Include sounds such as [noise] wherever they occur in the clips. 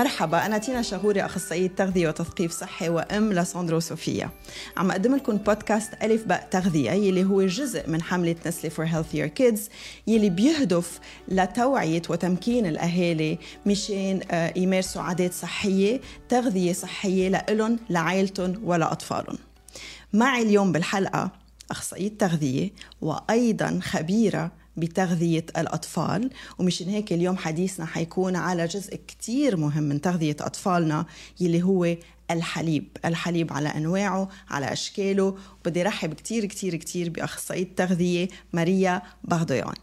مرحبا أنا تينا شغوري أخصائية تغذية وتثقيف صحي وأم لساندرو صوفيا عم أقدم لكم بودكاست ألف باء تغذية يلي هو جزء من حملة Nestlé for Healthier Kids يلي بيهدف لتوعية وتمكين الأهالي مشان آه، يمارسوا عادات صحية تغذية صحية لإلهم لعائلتهم ولأطفالهم معي اليوم بالحلقة أخصائية تغذية وأيضا خبيرة بتغذية الأطفال ومشان هيك اليوم حديثنا حيكون على جزء كتير مهم من تغذية أطفالنا يلي هو الحليب. الحليب على أنواعه على أشكاله. بدي رحب كتير كتير كتير بأخصائية تغذية ماريا باغدويان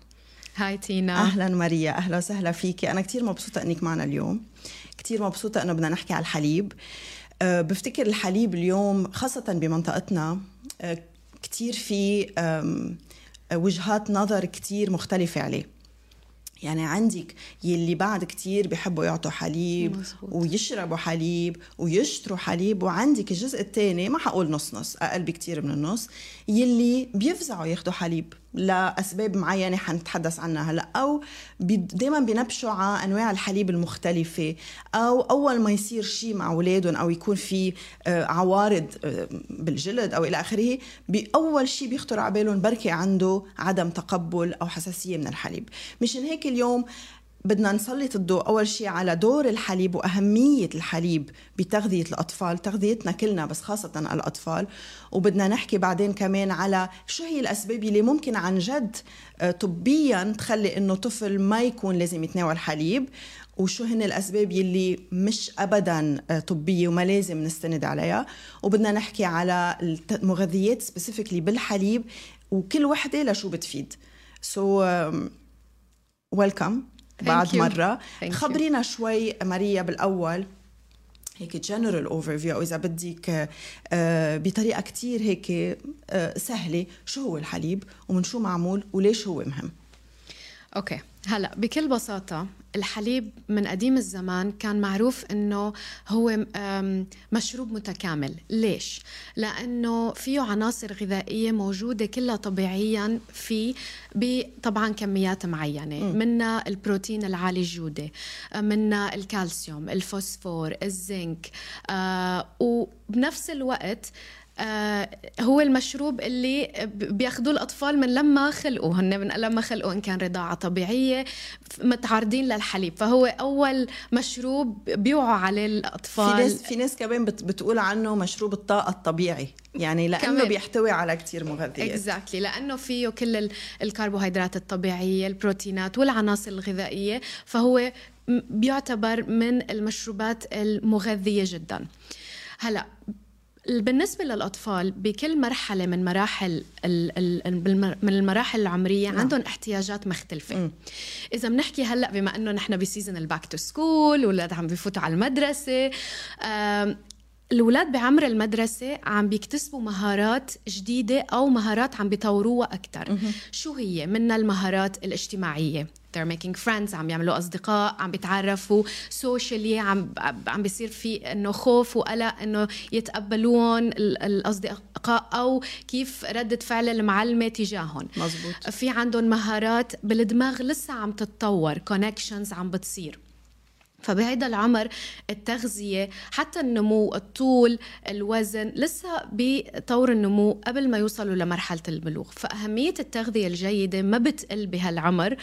هاي تينا. أهلا ماريا. أهلا وسهلا فيكي. أنا كتير مبسوطة أنك معنا اليوم. كتير مبسوطة أنه بدنا نحكي على الحليب. أه بفتكر الحليب اليوم خاصة بمنطقتنا أه كتير في وجهات نظر كتير مختلفة عليه يعني عندك يلي بعد كتير بيحبوا يعطوا حليب مزبوط. ويشربوا حليب ويشتروا حليب وعندك الجزء الثاني ما حقول نص نص أقل بكتير من النص يلي بيفزعوا ياخذوا حليب لأسباب معينة حنتحدث عنها هلأ أو دائما بينبشوا على أنواع الحليب المختلفة أو أول ما يصير شيء مع أولادهم أو يكون في آه، عوارض آه، بالجلد أو إلى آخره بأول شيء بيخطر على بالهم بركي عنده عدم تقبل أو حساسية من الحليب. مشان هيك اليوم بدنا نسلط الضوء. أول شيء على دور الحليب وأهمية الحليب بتغذية الأطفال. تغذيتنا كلنا بس خاصة الأطفال. وبدنا نحكي بعدين كمان على شو هي الأسباب اللي ممكن عن جد آه، طبيا تخلي إنه طفل ما يكون لازم يتناول حليب. وشو هن الأسباب يلي مش أبدا آه، طبية وما لازم نستند عليها. وبدنا نحكي على المغذيات specifically بالحليب. وكل وحدة لشو بتفيد. so, welcome بعد مرة. Thank you. خبرينا شوي ماريا بالأول. هيك general overview أو إذا بدك آه، بطريقة كتير هيك آه، سهلة. شو هو الحليب؟ ومن شو معمول؟ وليش هو مهم؟ okay هلا بكل بساطة الحليب من قديم الزمان كان معروف إنه هو مشروب متكامل، ليش؟ لأنه فيه عناصر غذائية موجودة كلها طبيعيا في طبعا كميات معينة، منها البروتين العالي الجودة، منها الكالسيوم، الفوسفور، الزنك، آه وبنفس الوقت هو المشروب اللي بياخذوه الأطفال من لما خلقوا هن من لما خلقوا إن كان رضاعة طبيعية متعرضين للحليب. فهو أول مشروب بيوعوا عليه الأطفال. في ناس في ناس كمان بتقول عنه مشروب الطاقة الطبيعي. يعني لأنه كمان. بيحتوي على كثير مغذيات. اكزاكتلي لأنه فيه كل الكربوهيدرات الطبيعية البروتينات والعناصر الغذائية. فهو بيعتبر من المشروبات المغذية جدا. هلأ بالنسبة للأطفال بكل مرحلة من مراحل من المراحل العمرية نعم. عندهم احتياجات مختلفة م. إذا بنحكي هلأ بما أنه نحن بسيزن ال back to school والولاد عم بفوتوا على المدرسة الأولاد بعمر المدرسة عم بيكتسبوا مهارات جديدة أو مهارات عم بيطوروها أكثر شو هي؟ منها المهارات الاجتماعية. They're making friends عم يعملوا أصدقاء عم بيتعرفوا socially عم عم بيصير في إنه خوف وقلق إنه يتقبلون الأصدقاء أو كيف ردة فعل المعلمة تجاههم مزبوط. في عندهم مهارات بالدماغ لسه عم تتطور connections عم بتصير. فبهيدا العمر التغذية حتى النمو الطول الوزن لسه بطور النمو قبل ما يوصلوا لمرحلة البلوغ. فأهمية التغذية الجيدة ما بتقل بهالعمر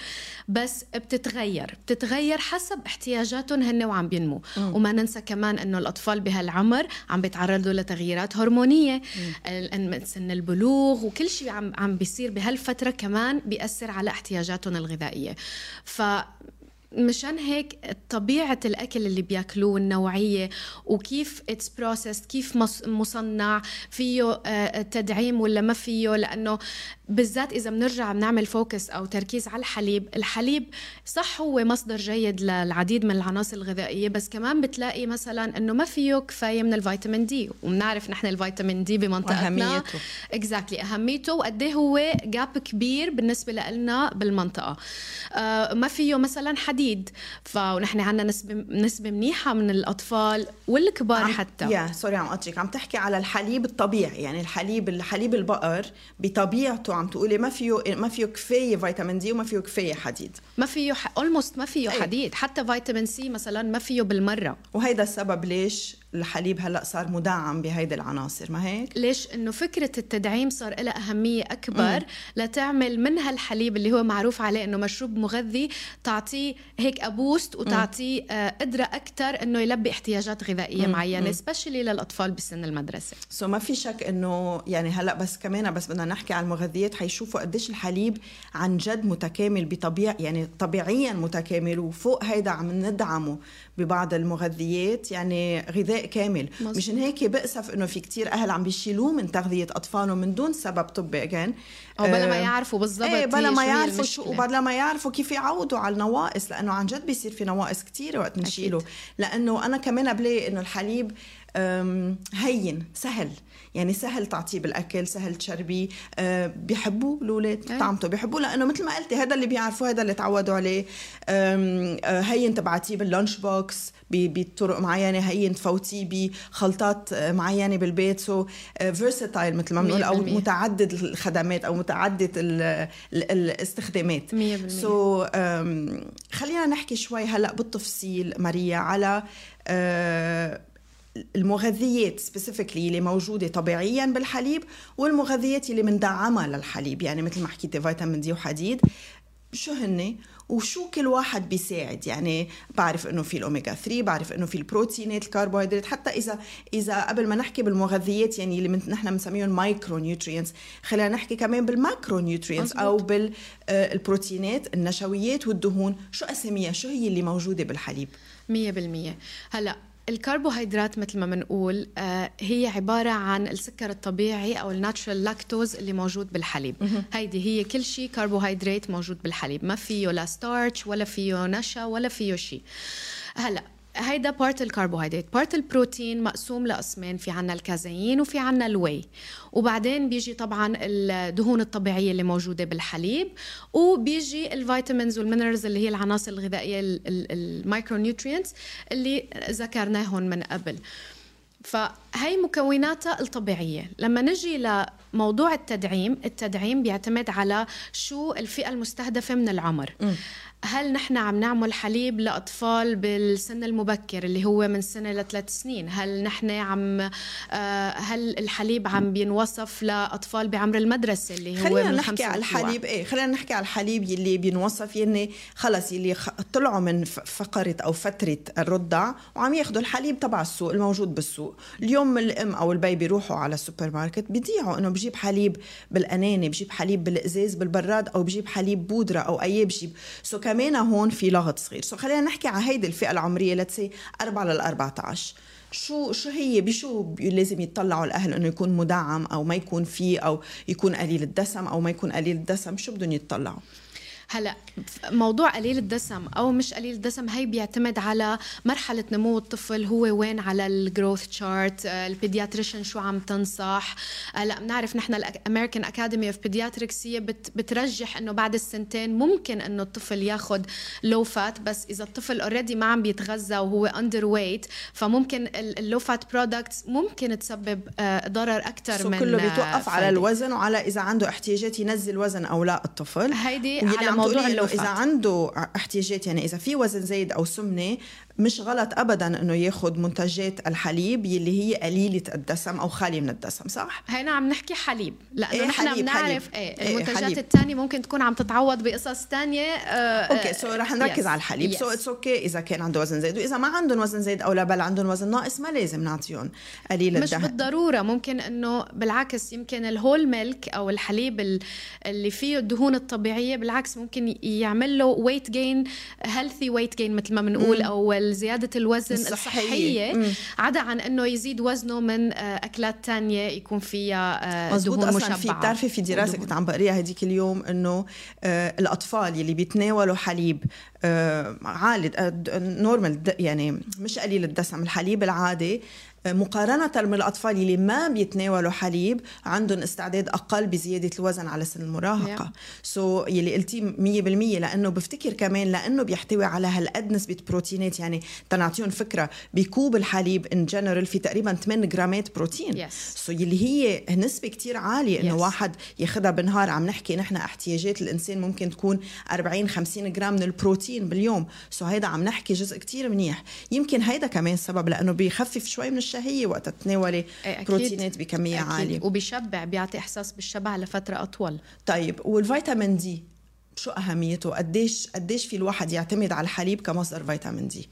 بس بتتغير بتتغير حسب احتياجاتهم هن وعم بينمو. م. وما ننسى كمان إنه الأطفال بهالعمر عم بيتعرضوا لتغييرات هرمونية. سن البلوغ وكل شيء عم عم بيصير بهالفترة كمان بيأثر على احتياجاتهم الغذائية. ف مشان هيك طبيعة الأكل اللي بياكلوه النوعية وكيف it's processed كيف مصنع فيه آه، تدعيم ولا ما فيه؟ لأنه بالذات إذا بنرجع بنعمل focus أو تركيز على الحليب الحليب صح هو مصدر جيد للعديد من العناصر الغذائية بس كمان بتلاقي مثلا أنه ما فيه كفاية من الفيتامين D وبنعرف نحن الفيتامين D بمنطقتنا. أهميته exactly. أهميته وقد إيه هو gap كبير بالنسبة لنا بالمنطقة. آه ما فيه مثلا حديد. حديد فنحن عندنا نسبة نسبة منيحة من الأطفال والكبار حتى. يا sorry عم قطعك. عم تحكي على الحليب الطبيعي يعني الحليب الحليب البقر بطبيعته عم تقولي ما فيه ما فيه كفاية فيتامين D وما فيه كفاية حديد. ما فيه almost ما فيه حديد. حتى فيتامين C مثلا ما فيه بالمرة. وهيدا السبب ليش الحليب هلا صار مدعم بهيدي العناصر ما هيك؟ ليش؟ إنه فكرة التدعيم صار لها أهمية أكبر مم. لتعمل من هالحليب اللي هو معروف عليه إنه مشروب مغذي تعطيه هيك a boost وتعطيه آه قدرة أكثر إنه يلبي احتياجات غذائية مم. معينة especially للأطفال بسن المدرسة. so ما في شك إنه يعني هلا بس كمان بس بدنا نحكي عن المغذيات حيشوفوا قديش الحليب عن جد متكامل بطبيعه يعني طبيعيا متكامل وفوق هيدا عم ندعمه. ببعض المغذيات يعني غذاء كامل مزبوط. مشان هيك بأسف إنه في كتير أهل عم بيشيلوه من تغذية أطفالهم من دون سبب طبي again أو بلا ما يعرفوا بالضبط إيه بلا ما يعرفوا شو وبلا ما يعرفوا كيف يعودوا على النواقص لأنه عن جد بيصير في نواقص كتير وقت نشيله لأنه أنا كمان بلاقي إنه الحليب هين سهل. يعني سهل تعطيه بالأكل سهل تشربيه. أه بيحبوه الأولاد إيه. طعمته بيحبوه. لأنه مثل ما قلتي هذا اللي بيعرفوه هذا اللي تعودوا عليه. أه هين تبعتيه بال lunch box بطرق معينة هين تفوتيه بخلطات آه، معينة بالبيت. so versatile مثل ما بنقول أو متعدد الخدمات أو متعدد الاستخدامات. 100% so, خلينا نحكي شوي هلا بالتفصيل ماريا على أه المغذيات specifically اللي موجودة طبيعيا بالحليب والمغذيات اللي بندعمها للحليب. يعني مثل ما حكيتي فيتامين D وحديد. شو هن وشو كل واحد بيساعد؟ يعني بعرف إنه في الاوميجا 3 بعرف إنه في البروتينات الكربوهيدرات حتى اذا إذا قبل ما نحكي بالمغذيات يعني اللي نحن بنسميهم micronutrients خلينا نحكي كمان بال macronutrients أو بالبروتينات آه، النشويات والدهون. شو أساميها؟ شو هي اللي موجودة بالحليب؟ 100% هلا الكربوهيدرات مثل ما بنقول آه هي عبارة عن السكر الطبيعي أو ال natural lactose اللي موجود بالحليب. هيدي هي كل شيء كربوهيدرات موجود بالحليب. ما فيه لا starch ولا فيه نشا ولا فيه شيء هلا هيدا part الكربوهيدرات. part البروتين مقسوم لقسمين في عنا الكازيين وفي عنا ال whey. وبعدين بيجي طبعا الدهون الطبيعية اللي موجودة بالحليب وبيجي ال vitamins وال minerals اللي هي العناصر الغذائية ال micronutrients اللي ذكرناهم من قبل. فهي مكوناتها الطبيعية. لما نجي لموضوع التدعيم التدعيم بيعتمد على شو الفئة المستهدفة من العمر. م. هل نحن عم نعمل حليب لأطفال بالسن المبكر اللي هو من سنة لثلاث سنين؟ هل نحن عم آه، هل الحليب عم بينوصف لأطفال بعمر المدرسة اللي هو خلينا من نحكي على الحليب إيه خلينا نحكي على الحليب اللي بينوصف يعني خلص اللي طلعوا من فقرة أو فترة الرضع وعم ياخذوا الحليب تبع السوق الموجود بالسوق. اليوم الأم أو الأب بيروحوا على السوبر ماركت بيضيعوا إنه بجيب حليب بالقناني بجيب حليب بالإزاز بالبراد أو بجيب حليب بودرة أو أي بجيب. so كمان هون في لغط صغير. so خلينا نحكي على هيدي الفئة العمرية let's say 4 لل 14 شو شو هي؟ بشو لازم يتطلعوا الأهل إنه يكون مدعم أو ما يكون فيه أو يكون قليل الدسم أو ما يكون قليل الدسم؟ شو بدهم يتطلعوا هلا موضوع قليل الدسم أو مش قليل الدسم هي بيعتمد على مرحلة نمو الطفل هو وين على ال growth chart ال pediatrician شو عم تنصح. هلا بنعرف نحن ال American Academy of Pediatrics هي بترجح إنه بعد السنتين ممكن إنه الطفل ياخذ low fat بس إذا الطفل already ما عم بيتغذى وهو underweight فممكن ال low fat products ممكن تسبب آه، ضرر أكثر من كله بيتوقف على الوزن وعلى إذا عنده احتياجات ينزل وزن أو لا الطفل. هيدي على موضوع ال low fat إذا عنده احتياجات يعني إذا في وزن زايد أو سمنة مش غلط ابدا إنه ياخذ منتجات الحليب يلي هي قليلة الدسم أو خالية من الدسم صح؟ هون عم نحكي حليب. لأنه إيه نحن بنعرف إيه, إيه المنتجات الثانية ممكن تكون عم تتعوض بقصص ثانية آه okay so رح نركز على الحليب. سو اتس أوكي إذا كان عنده وزن زايد وإذا ما عندهم وزن زايد أو لا بل عندهم وزن ناقص ما لازم نعطيهم قليل مش الدهن. بالضرورة ممكن إنه بالعكس يمكن ال whole milk أو الحليب اللي فيه الدهون الطبيعية بالعكس ممكن يعمل له weight gain healthy weight gain مثل ما بنقول أو زياده الوزن الصحية, الصحية. عدا عن إنه يزيد وزنه من آه، أكلات تانية يكون فيها آه، دهون أصلا مشبعة. في بتعرفي في دراسة كنت عم بقريها هذيك اليوم إنه آه، الأطفال يلي بيتناولوا حليب عالي normal يعني مش قليل الدسم الحليب العادي مقارنة من الأطفال اللي ما بيتناولوا حليب عندهم استعداد أقل بزيادة الوزن على سن المراهقة. so yeah. so, يلي قلتي 100% لأنه بفتكر كمان لأنه بيحتوي على هالقد نسبة بروتينات يعني تنعطيهم فكرة بكوب الحليب in general في تقريبا 8 جرامات بروتين. Yes. so, يلي هي نسبة كتير عالية إنه yes. واحد ياخدها بالنهار عم نحكي نحن احتياجات الإنسان ممكن تكون 40 50 جرام من البروتين باليوم. so, هيدا عم نحكي جزء كتير منيح. يمكن هيدا كمان سبب لأنه بيخفف شوي من الشهيه وقت تتناولي بروتينات بكمية أكيد. عالية. وبيشبع بيعطي إحساس بالشبع لفترة أطول. طيب والفيتامين D شو أهميته؟ قديش قديش في الواحد يعتمد على الحليب كمصدر فيتامين D؟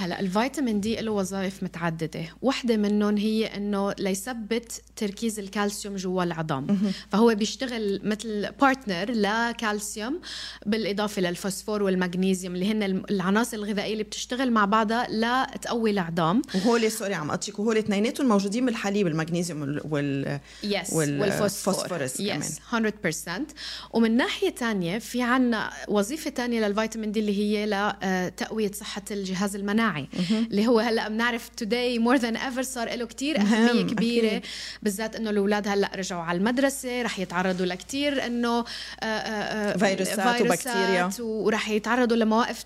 هلا الفيتامين D له وظائف متعددة. وحدة منهم هي إنه ليثبت تركيز الكالسيوم جوا العظام. فهو بيشتغل مثل partner لكالسيوم بالإضافة للفوسفور والمغنيسيوم اللي هن العناصر الغذائية اللي بتشتغل مع بعضها لتقوي العظام. وهول sorry عم اقطشك وهول اثنيناتهم موجودين بالحليب المغنيسيوم وال yes والفوسفور. yes 100% ومن ناحية ثانية في عنا وظيفة ثانية للفيتامين D اللي هي لتقويه صحة الجهاز المناعي. الاجتماعي اللي هو هلأ بنعرف today more than ever صار له كثير أهمية كبيرة. بالذات إنه الأولاد هلأ رجعوا على المدرسة رح يتعرضوا لكثير إنه آه، آه، آه، فيروسات, وبكتيريا. ورح يتعرضوا لمواقف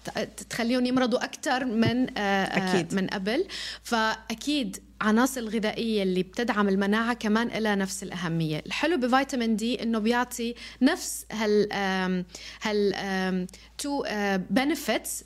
تخليهم يمرضوا أكثر من أكيد. من قبل. فأكيد عناصر الغذائية اللي بتدعم المناعة كمان لها نفس الأهمية. الحلو بفيتامين D إنه بيعطي نفس هال هال two benefits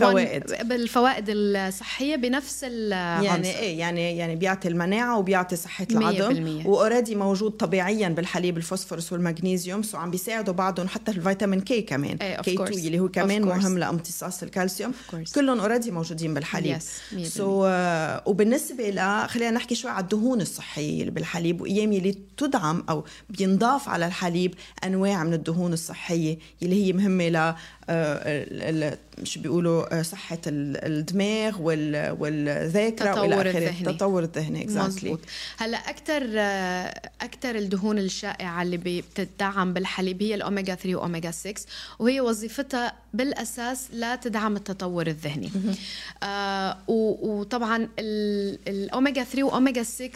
فوائد. بالفوائد الصحية بنفس يعني إيه؟ يعني يعني بيعطي المناعة وبيعطي صحة العظم و already موجود طبيعيا بالحليب الفوسفورس والمغنيسيوم so عم بيساعدوا بعضهم حتى الفيتامين K كمان. إيه K2 اللي هو كمان مهم لامتصاص الكالسيوم. كلهم already موجودين بالحليب. so so, uh, وبالنسبة ل خلينا نحكي شوي على الدهون الصحية اللي بالحليب. وايام اللي تدعم أو بينضاف على الحليب أنواع من الدهون الصحية اللي هي مهمة ل شو بيقولوا آه، صحة الدماغ والذاكرة وإلى آخره. التطور الذهني exactly. هلا أكثر آه، أكثر الدهون الشائعة اللي بتدعم بالحليب هي الأوميجا 3 وأوميجا 6 وهي وظيفتها بالأساس لا تدعم التطور الذهني. آه وطبعا الأوميجا 3 وأوميجا 6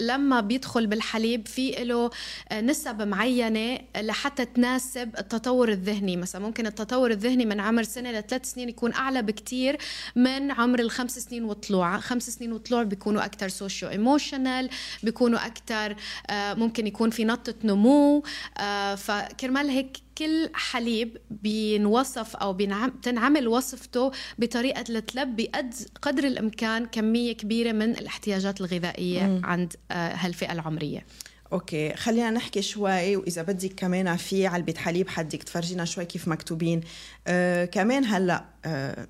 لما بيدخل بالحليب في له آه، نسب معينة لحتى تناسب التطور الذهني. مثلا ممكن التطور الذهني من عمر سنة لثلاث سنين يكون أعلى بكتير من عمر الخمس سنين وطلوع. خمس سنين وطلوع بيكونوا أكتر socio-emotional بيكونوا أكتر آه، ممكن يكون في نطة نمو آه، فكرمال هيك كل حليب بينوصف أو بتنعمل وصفته بطريقة لتلبي قد قدر الإمكان كمية كبيرة من الاحتياجات الغذائية مم. عند آه، هالفئة العمرية أوكي خلينا نحكي شوي وإذا بدك كمان في علبة حليب حدك تفرجينا شوي كيف مكتوبين آه كمان هلأ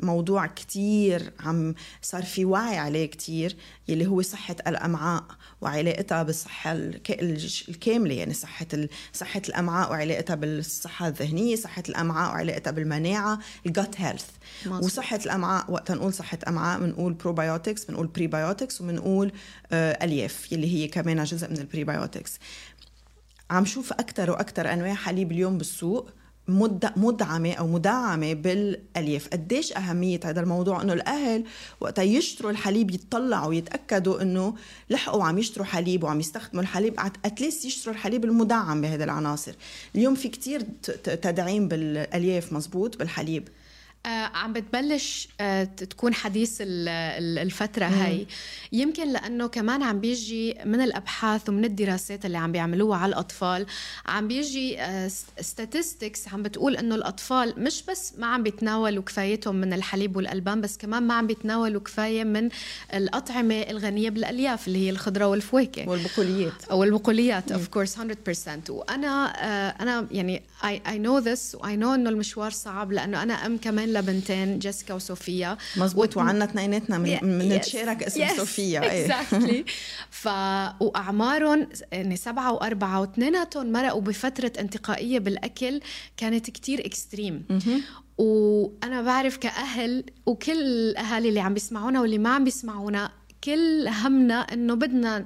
موضوع كتير عم صار في وعي عليه كتير يلي هو صحة الأمعاء وعلاقتها بالصحة الكاملة يعني صحة صحة الأمعاء وعلاقتها بالصحة الذهنية صحة الأمعاء وعلاقتها بالمناعة ال gut health وصحة الأمعاء وقت نقول صحة أمعاء بنقول probiotics بنقول prebiotics وبنقول آه ألياف يلي هي كمان جزء من ال prebiotics عم شوف أكثر وأكثر أنواع حليب اليوم بالسوق. مدعمة أو مدعمة بالألياف. قديش أهمية هذا الموضوع؟ إنه الأهل وقت يشتروا الحليب يتطلعوا ويتاكدوا إنه لحقوا عم يشتروا حليب وعم يستخدموا الحليب. at least يشتروا الحليب المدعم بهذه العناصر. اليوم في كتير تدعيم بالألياف مزبوط؟ بالحليب. عم بتبلش آه تكون حديث الفترة هاي. يمكن لأنه كمان عم بيجي من الأبحاث ومن الدراسات اللي عم بيعملوها على الأطفال عم بيجي آه statistics عم بتقول إنه الأطفال مش بس ما عم بيتناولوا كفايتهم من الحليب والألبان بس كمان ما عم بيتناولوا كفاية من الأطعمة الغنية بالألياف اللي هي الخضرة والفواكه. والبقوليات. أو البقوليات of course 100% وأنا آه أنا يعني I, I know this I know إنه المشوار صعب لأنه أنا أم كمان لبنتين جيسيكا وصوفيا مظبوط. وعنا اثنيناتنا من نتشارك اسم yes. صوفيا اكزاكتلي [laughs] ف وأعمارهم يعني سبعة وأربعة واثنيناتهم مرقوا بفترة انتقائية بالأكل كانت كتير اكستريم وأنا بعرف كأهل وكل الأهالي اللي عم بيسمعونا واللي ما عم بيسمعونا كل همنا إنه بدنا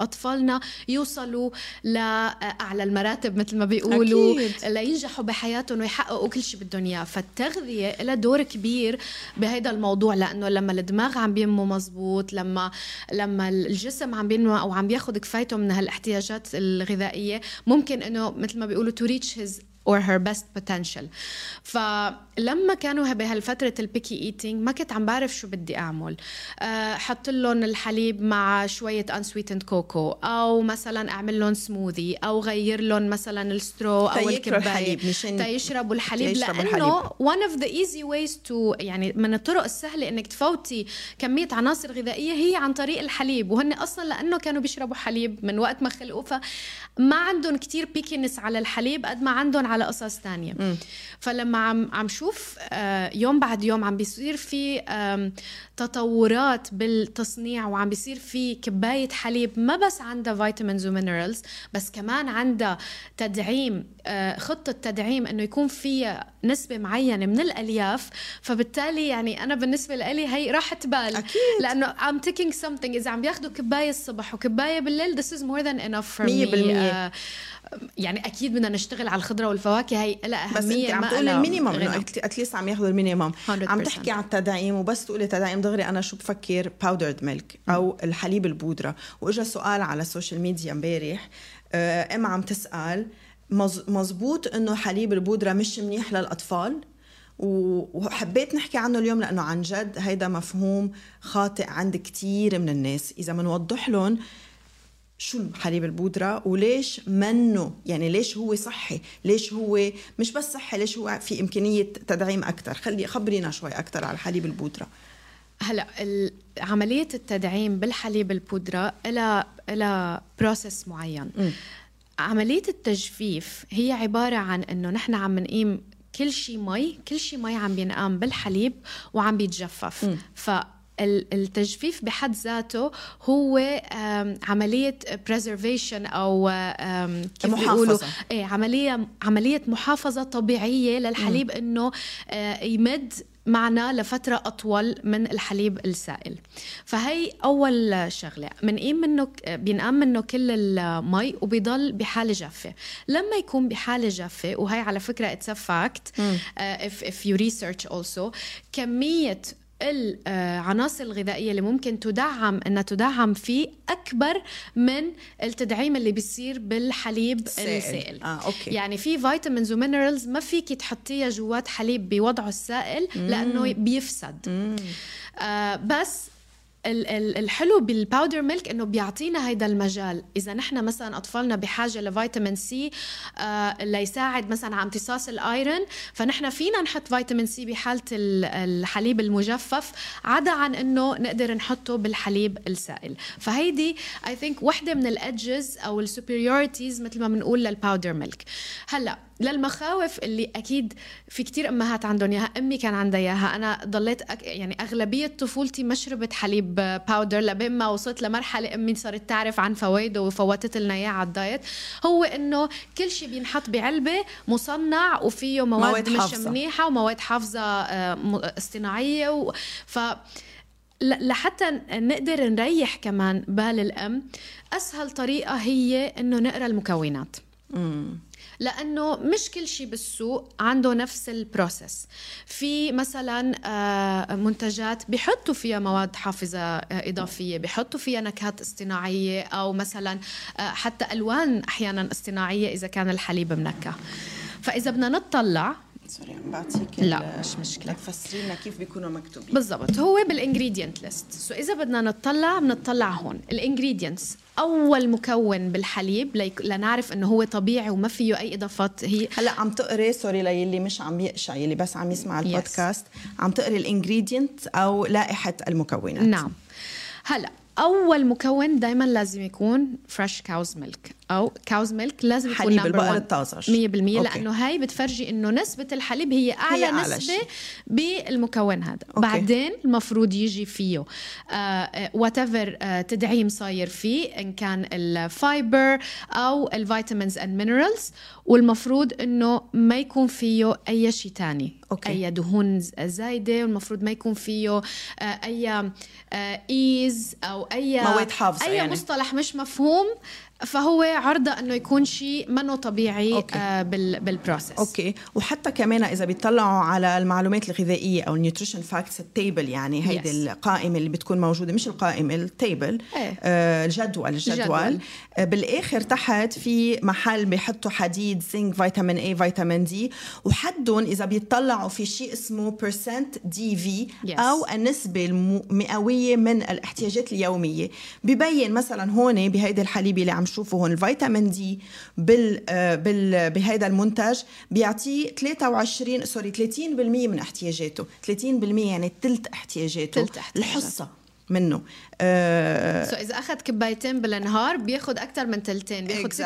أطفالنا يوصلوا لاعلى المراتب مثل ما بيقولوا أكيد. لينجحوا بحياتهم ويحققوا كل شيء بدهم اياه فالتغذية لها دور كبير بهذا الموضوع لأنه لما الدماغ عم بينمو مزبوط لما لما الجسم عم بينمو أو عم بياخذ كفايته من هالإحتياجات الغذائية ممكن إنه مثل ما بيقولوا to reach his or her best potential. فلما كانوا بهالفترة ال picky eating ما كنت عم بعرف شو بدي أعمل. أه حط لهم الحليب مع شوية unsweetened كوكو أو مثلا أعمل لهم سموذي أو غير لهم مثلا ال straw تياكلوا الكباية. الحليب مشان تيشربوا الحليب تيشربوا لأنه الحليب. one of the easy ways to يعني من الطرق السهلة إنك تفوتي كمية عناصر غذائية هي عن طريق الحليب. وهن أصلا لأنه كانوا بيشربوا حليب من وقت ما خلقوا فما عندهم كتير pickiness على الحليب قد ما عندهم على قصص تانية. فلما عم عم شوف آه، يوم بعد يوم عم بيصير في تطورات بالتصنيع وعم بيصير في كباية حليب ما بس عندها vitamins و minerals بس كمان عندها تدعيم آه، خطة تدعيم إنه يكون فيها نسبة معينة من الألياف. فبالتالي يعني أنا بالنسبة لي هي راحة بال أكيد. لأنه I'm taking something. إذا عم بياخذوا كباية الصبح وكباية بالليل this is more than enough for me مية بالمية. آه، يعني أكيد بدنا نشتغل على الخضرة والفواكه هي لها بس أهمية انت عم تقولي ال minimum. إنه at least عم ياخذوا ال minimum 100%. عم تحكي عن التدعيم وبس تقولي تدعيم دغري أنا شو بفكر؟ powdered milk أو الحليب البودرة. وإجا سؤال على ال social media امبارح آه، ام عم تسأل مز- مزبوط إنه حليب البودرة مش منيح للأطفال؟ وحبيت نحكي عنه اليوم لأنه عن جد هيدا مفهوم خاطئ عند كتير من الناس. إذا بنوضح لهم شو حليب البودرة وليش منه؟ يعني ليش هو صحي؟ ليش هو مش بس صحي ليش هو في إمكانية تدعيم أكثر خلي خبرينا شوي أكثر على حليب البودرة. هلا عملية التدعيم بالحليب البودرة لها لها بروسس معين. عمليه عملية التجفيف هي عبارة عن إنه نحن عم نقيم كل شيء مي كل شيء مي عم بينقام بالحليب وعم بيتجفف. ف التجفيف بحد ذاته هو عملية preservation أو كيف محافظة. بيقولوا إيه عملية عملية محافظة طبيعية للحليب إنه آه، يمد معنا لفترة أطول من الحليب السائل. فهي أول شغلة. بنقيم منه بينقام منه كل المي وبيضل بحالة جافة. لما يكون بحالة جافة وهي على فكرة it's a fact مم. uh, if, if you research also كمية العناصر الغذائية اللي ممكن تدعم إنها تدعم فيه أكبر من التدعيم اللي بيصير بالحليب السائل. آه okay. يعني في vitamins و minerals ما فيك تحطيها جوات حليب بوضعه السائل لأنه بيفسد. مم. آه بس الحلو بال powder milk إنه بيعطينا هيدا المجال. إذا نحن مثلا أطفالنا بحاجة ل vitamin C آه ليساعد مثلا على امتصاص ال iron فنحن فينا نحط vitamin C بحالة ال- الحليب المجفف عدا عن إنه نقدر نحطه بالحليب السائل. فهيدي I think وحدة من ال edges أو ال superiorities مثل ما بنقول لل powder milk هلأ للمخاوف اللي أكيد في كتير أمهات عندهم اياها أمي كان عندها إياها أنا ضليت أك... يعني أغلبية طفولتي ما شربت حليب powder لبين ما وصلت لمرحلة أمي صارت تعرف عن فوائده وفوتت لنا اياه على ال diet هو إنه كل شيء بينحط بعلبة مصنع وفيه مواد, مواد مش حافظة. منيحة ومواد حافظة آه، اصطناعية و... ف لحتى نقدر نريح كمان بال الأم أسهل طريقة هي إنه نقرأ المكونات مم. لأنه مش كل شيء بالسوق عنده نفس البروسيس. في مثلا آه، منتجات بيحطوا فيها مواد حافظة آه، إضافية بيحطوا فيها نكهات اصطناعية أو مثلا آه، حتى ألوان أحيانا اصطناعية إذا كان الحليب منكه. فإذا بدنا نطلع sorry عم بعطيك لا، مش مشكلة. تفسري لنا كيف بيكونوا مكتوبين؟ بالضبط هو بال ingredient list so إذا بدنا نطلع بنطلع هون. ال ingredients أول مكون بالحليب ليك لنعرف إنه هو طبيعي وما فيه أي إضافات هي هلا عم تقري sorry للي مش عم يقشع يلي بس عم يسمع Yes. البودكاست. عم تقري ال ingredient أو لائحة المكونات. نعم. هلا أول مكون دائما لازم يكون fresh cow's milk أو cow's milk لازم يكون حليب البقر. الطازج 100% okay. لأنه هاي بتفرجي إنه نسبة الحليب هي اعلى هي أعلى نسبة شيء. بالمكون هذا okay. بعدين المفروض يجي فيه whatever تدعيم صاير فيه إن كان ال fiber أو ال vitamins and minerals والمفروض إنه ما يكون فيه أي شيء تاني okay. أي دهون زايدة والمفروض ما يكون فيه آه، أي آه، ايز أو أي مواد حافظة أي يعني. مصطلح مش مفهوم فهو عرضة إنه يكون شيء منه طبيعي okay. آه بال بال process okay وحتى كمان إذا بيطلعوا على المعلومات الغذائية أو ال nutrition facts ال table يعني هيدي Yes. القائمة اللي بتكون موجودة مش القائمة ال table إيه. آه الجدول الجدول الجدول. آه بالآخر تحت في محل بيحطوا حديد زنك vitamin A vitamin D وحدهم إذا بيطلعوا في شيء اسمه percent DV Yes. أو النسبة المئوية من الاحتياجات اليومية ببين مثلا هون بهيدي الحليب اللي عم شوفه هون. ال vitamin D بال آه، بال بهيدا المنتج بيعطيه 23 sorry 30% من احتياجاته. 30% يعني ثلث احتياجاته. تلت احتياجاته. الحصة منه. آه so إذا أخذ كبايتين بالنهار بياخذ أكثر من تلتين بياخذ 60%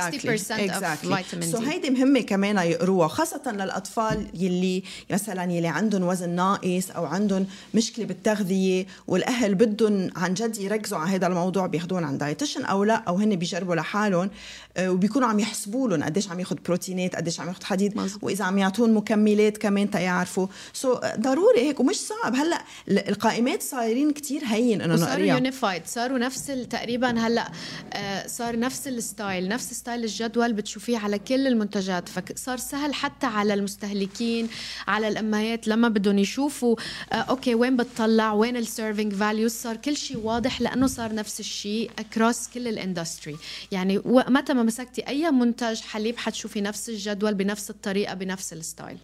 of vitamin so D هيدي مهمة كمان يقروها خاصة للأطفال يلي مثلا يلي عندهم وزن ناقص أو عندهم مشكلة بالتغذية والأهل بدهم عن جد يركزوا على هذا الموضوع بياخذون عن dietitian أو لا أو هن بيجربوا لحالهم آه، وبيكونوا عم يحسبوا لهم قديش عم ياخذ بروتينات قديش عم ياخذ حديد مزبوط. وإذا عم يعطون مكملات كمان تيعرفوا so ضروري هيك ومش صعب. هلأ ال- القائمات صايرين كتير هين إنه نقريها. unified صاروا نفس تقريبا هلأ آه، صار نفس ال style نفس style الجدول بتشوفيه على كل المنتجات. فصار سهل حتى على المستهلكين على الأمهات لما بدهم يشوفوا آه، okay وين بتطلع وين ال serving values صار كل شيء واضح لأنه صار نفس الشيء across كل ال industry يعني متى ما مسكتي أي منتج حليب حتشوفي نفس الجدول بنفس الطريقة بنفس ال style.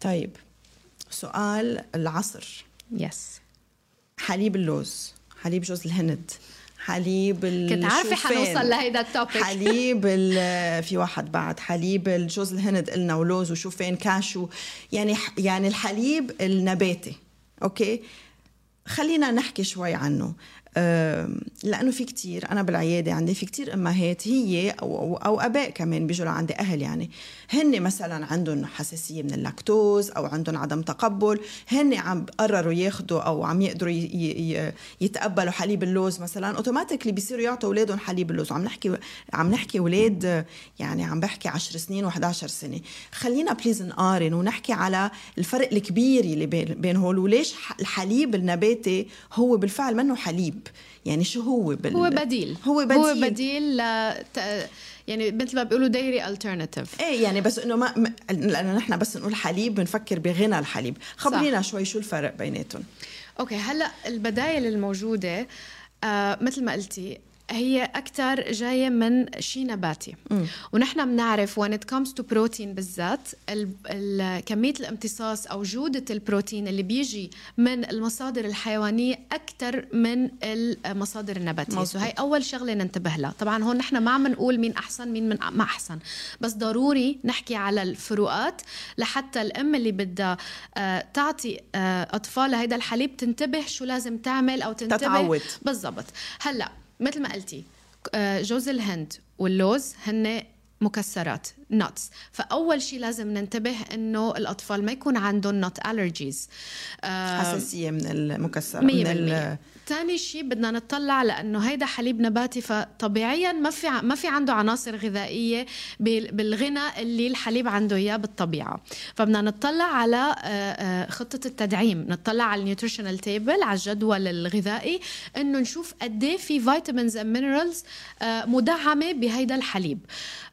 طيب سؤال العصر. yes حليب اللوز. حليب جوز الهند حليب كنت عارفة حنوصل لهيدا ال topic حليب [laughs] في واحد بعد حليب الجوز الهند قلنا ولوز وشوفان كاشو يعني يعني الحليب النباتي okay؟ خلينا نحكي شوي عنه. لأنه في كتير أنا بالعيادة عندي في كتير أمهات هي أو أو, أو أباء كمان بيجوا لعندي أهل يعني. هن مثلا عندهم حساسية من اللاكتوز أو عندهم عدم تقبل هن عم قرروا ياخذوا أو عم يقدروا يتقبلوا حليب اللوز مثلا. automatically بيصيروا يعطوا أولادهم حليب اللوز. وعم نحكي عم نحكي أولاد يعني عم بحكي 10 سنين و11 سنة. خلينا please نقارن ونحكي على الفرق الكبير اللي بين هول وليش الحليب النباتي هو بالفعل منه حليب؟ يعني شو هو بال... هو بديل. هو بديل هو بديل. ل... يعني مثل ما بيقولوا dairy alternative إيه يعني بس إنه ما لأنه نحن بس نقول حليب بنفكر بغنى الحليب. خبرينا شوي شو الفرق بيناتهم. okay هلأ البدايل الموجودة آه مثل ما قلتي هي أكثر جاية من شيء نباتي. ونحن بنعرف when it comes to protein بالذات ال- ال- كمية الامتصاص أو جودة البروتين اللي بيجي من المصادر الحيوانية أكثر من المصادر النباتية. مظبوط. so هاي أول شغلة ننتبه لها. طبعا هون نحن ما عم نقول مين أحسن مين من ما أحسن. بس ضروري نحكي على الفروقات لحتى الأم اللي بدها آه، تعطي آه، أطفالها هيدا الحليب تنتبه شو لازم تعمل أو تنتبه. تتعود. بالضبط. هلأ مثل ما قلتي آه، جوز الهند واللوز هن مكسرات. nuts فأول شيء لازم ننتبه إنه الأطفال ما يكون عندهم nut allergies حساسية من المكسرات من ال- تاني شيء بدنا نطلع لأنه هيدا حليب نباتي فطبيعيا ما في ما في عنده عناصر غذائية بال- بالغنى اللي الحليب عنده إياه بالطبيعة. فبدنا نطلع على آه، آه، خطة التدعيم. نطلع على ال nutritional table على الجدول الغذائي إنه نشوف قد إيه في vitamins and minerals مدعمة بهيدا الحليب.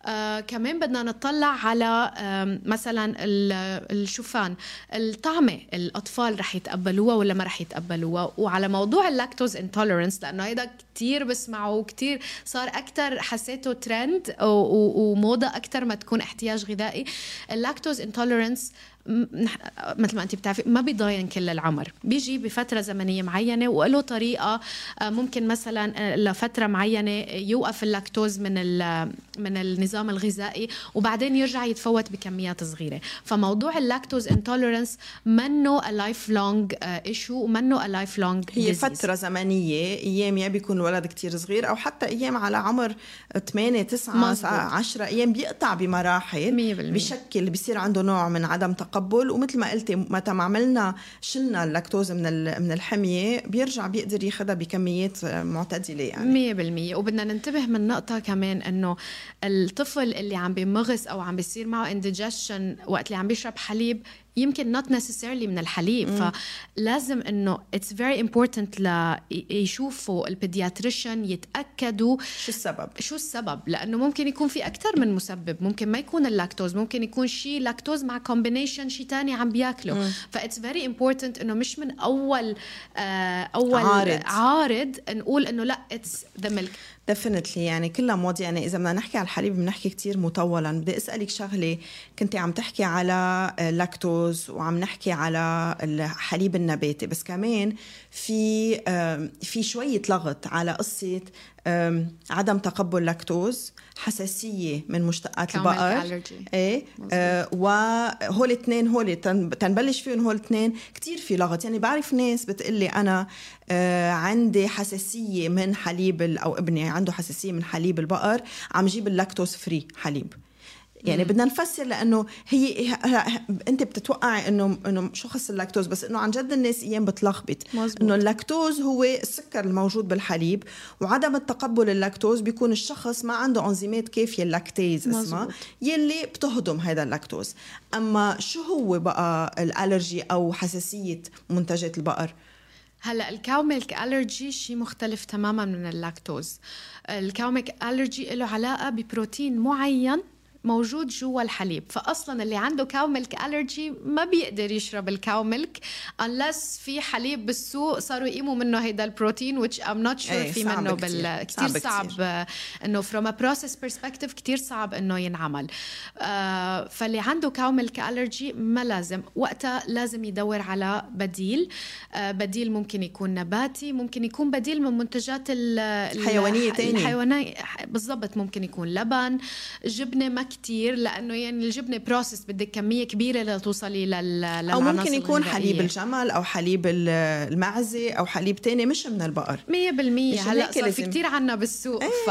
آه كمان بدنا نطلع على مثلا ال- الشوفان. الطعمة الأطفال رح يتقبلوها ولا ما رح يتقبلوها؟ وعلى موضوع ال lactose intolerance لأنه هيدا كتير بسمعه كتير صار أكثر حسيته ترند وموضة أكثر ما تكون احتياج غذائي ال lactose intolerance مثل ما انت بتعرفي ما بيضاين كل العمر بيجي بفترة زمنية معينة وله طريقة آه، ممكن مثلا آه، لفترة معينة يوقف اللاكتوز من من النظام الغذائي وبعدين يرجع يتفوت بكميات صغيرة فموضوع ال lactose intolerance منه lifelong issue ومنه lifelong هي فترة زمنية أيام يا بيكون الولد كتير صغير أو حتى أيام على عمر 8 9 مظبوط. 10 أيام بيقطع بمراحل مية بالمية. بشكل بصير عنده نوع من عدم تقبل ومثل ما قلتي متى ما عملنا شلنا اللاكتوز من من الحمية بيرجع بيقدر ياخذها بكميات معتدلة يعني. مية بالمية. وبدنا ننتبه من نقطة كمان إنه الطفل اللي عم بيمغص أو عم بيصير معه indigestion وقت اللي عم بيشرب حليب يمكن not necessarily من الحليب. فلازم إنه it's very important ليشوفوا ال pediatrician يتأكدوا شو السبب؟ شو السبب. لأنه ممكن يكون في أكثر من مسبب. ممكن ما يكون اللاكتوز. ممكن يكون شيء لاكتوز مع combination شيء تاني عم بياكله. that's very important إنه مش من أول آه أول عارض. عارض نقول إنه لا it's the milk definitely يعني كلها مواضيع يعني إذا بدنا نحكي على الحليب بنحكي كتير مطولا. بدي أسألك شغلة كنت عم تحكي على اللاكتوز وعم نحكي على الحليب النباتي بس كمان في في شوية لغط على قصة عدم تقبل لاكتوز حساسية من مشتقات البقر. إيه؟ آه وهول اثنين هول تن- تنبلش فيهم هول اثنين. كتير في لغط. يعني بعرف ناس بتقلي أنا آه عندي حساسية من حليب أو ابني عنده حساسية من حليب البقر عم جيب ال lactose free حليب. يعني بدنا نفسر لأنه هي أنت بتتوقعي انه إنه شو خص اللاكتوز بس إنه عن جد الناس أيام بتلخبط. إنه اللاكتوز هو السكر الموجود بالحليب وعدم التقبل اللاكتوز بيكون الشخص ما عنده انزيمات كافية ال lactase اسمها. يلي بتهضم هذا اللاكتوز. أما شو هو بقى ال allergy أو حساسية منتجات البقر؟ هلأ ال cow milk allergy شيء مختلف تماما من اللاكتوز. الكاو ميلك ألرجي له علاقة ببروتين معين موجود جوا الحليب فاصلا اللي عنده كاو ميلك الرجي ما بيقدر يشرب الكاو ميلك unless في حليب بالسوق صاروا يقيموا منه هيدا البروتين which I'm not sure إيه، في منه كتير. بال كثير صعب صعب, كتير. آه، إنه from a process perspective كتير صعب إنه ينعمل آه فاللي عنده كاو ميلك الرجي ما لازم وقتها لازم يدور على بديل آه بديل ممكن يكون نباتي ممكن يكون بديل من منتجات ال- ال- حيوانية تانية. الحيوانية بالضبط ممكن يكون لبن جبنة ما كتير لأنه يعني الجبنة بروسس بدك كمية كبيرة لتوصلي لل أو ممكن يكون حليب الغذائية. الجمل أو حليب ال- المعزة أو حليب تاني مش من البقر. مية بالمية. مشان هلأ هيك صار في كتير عنا بالسوق إيه، ف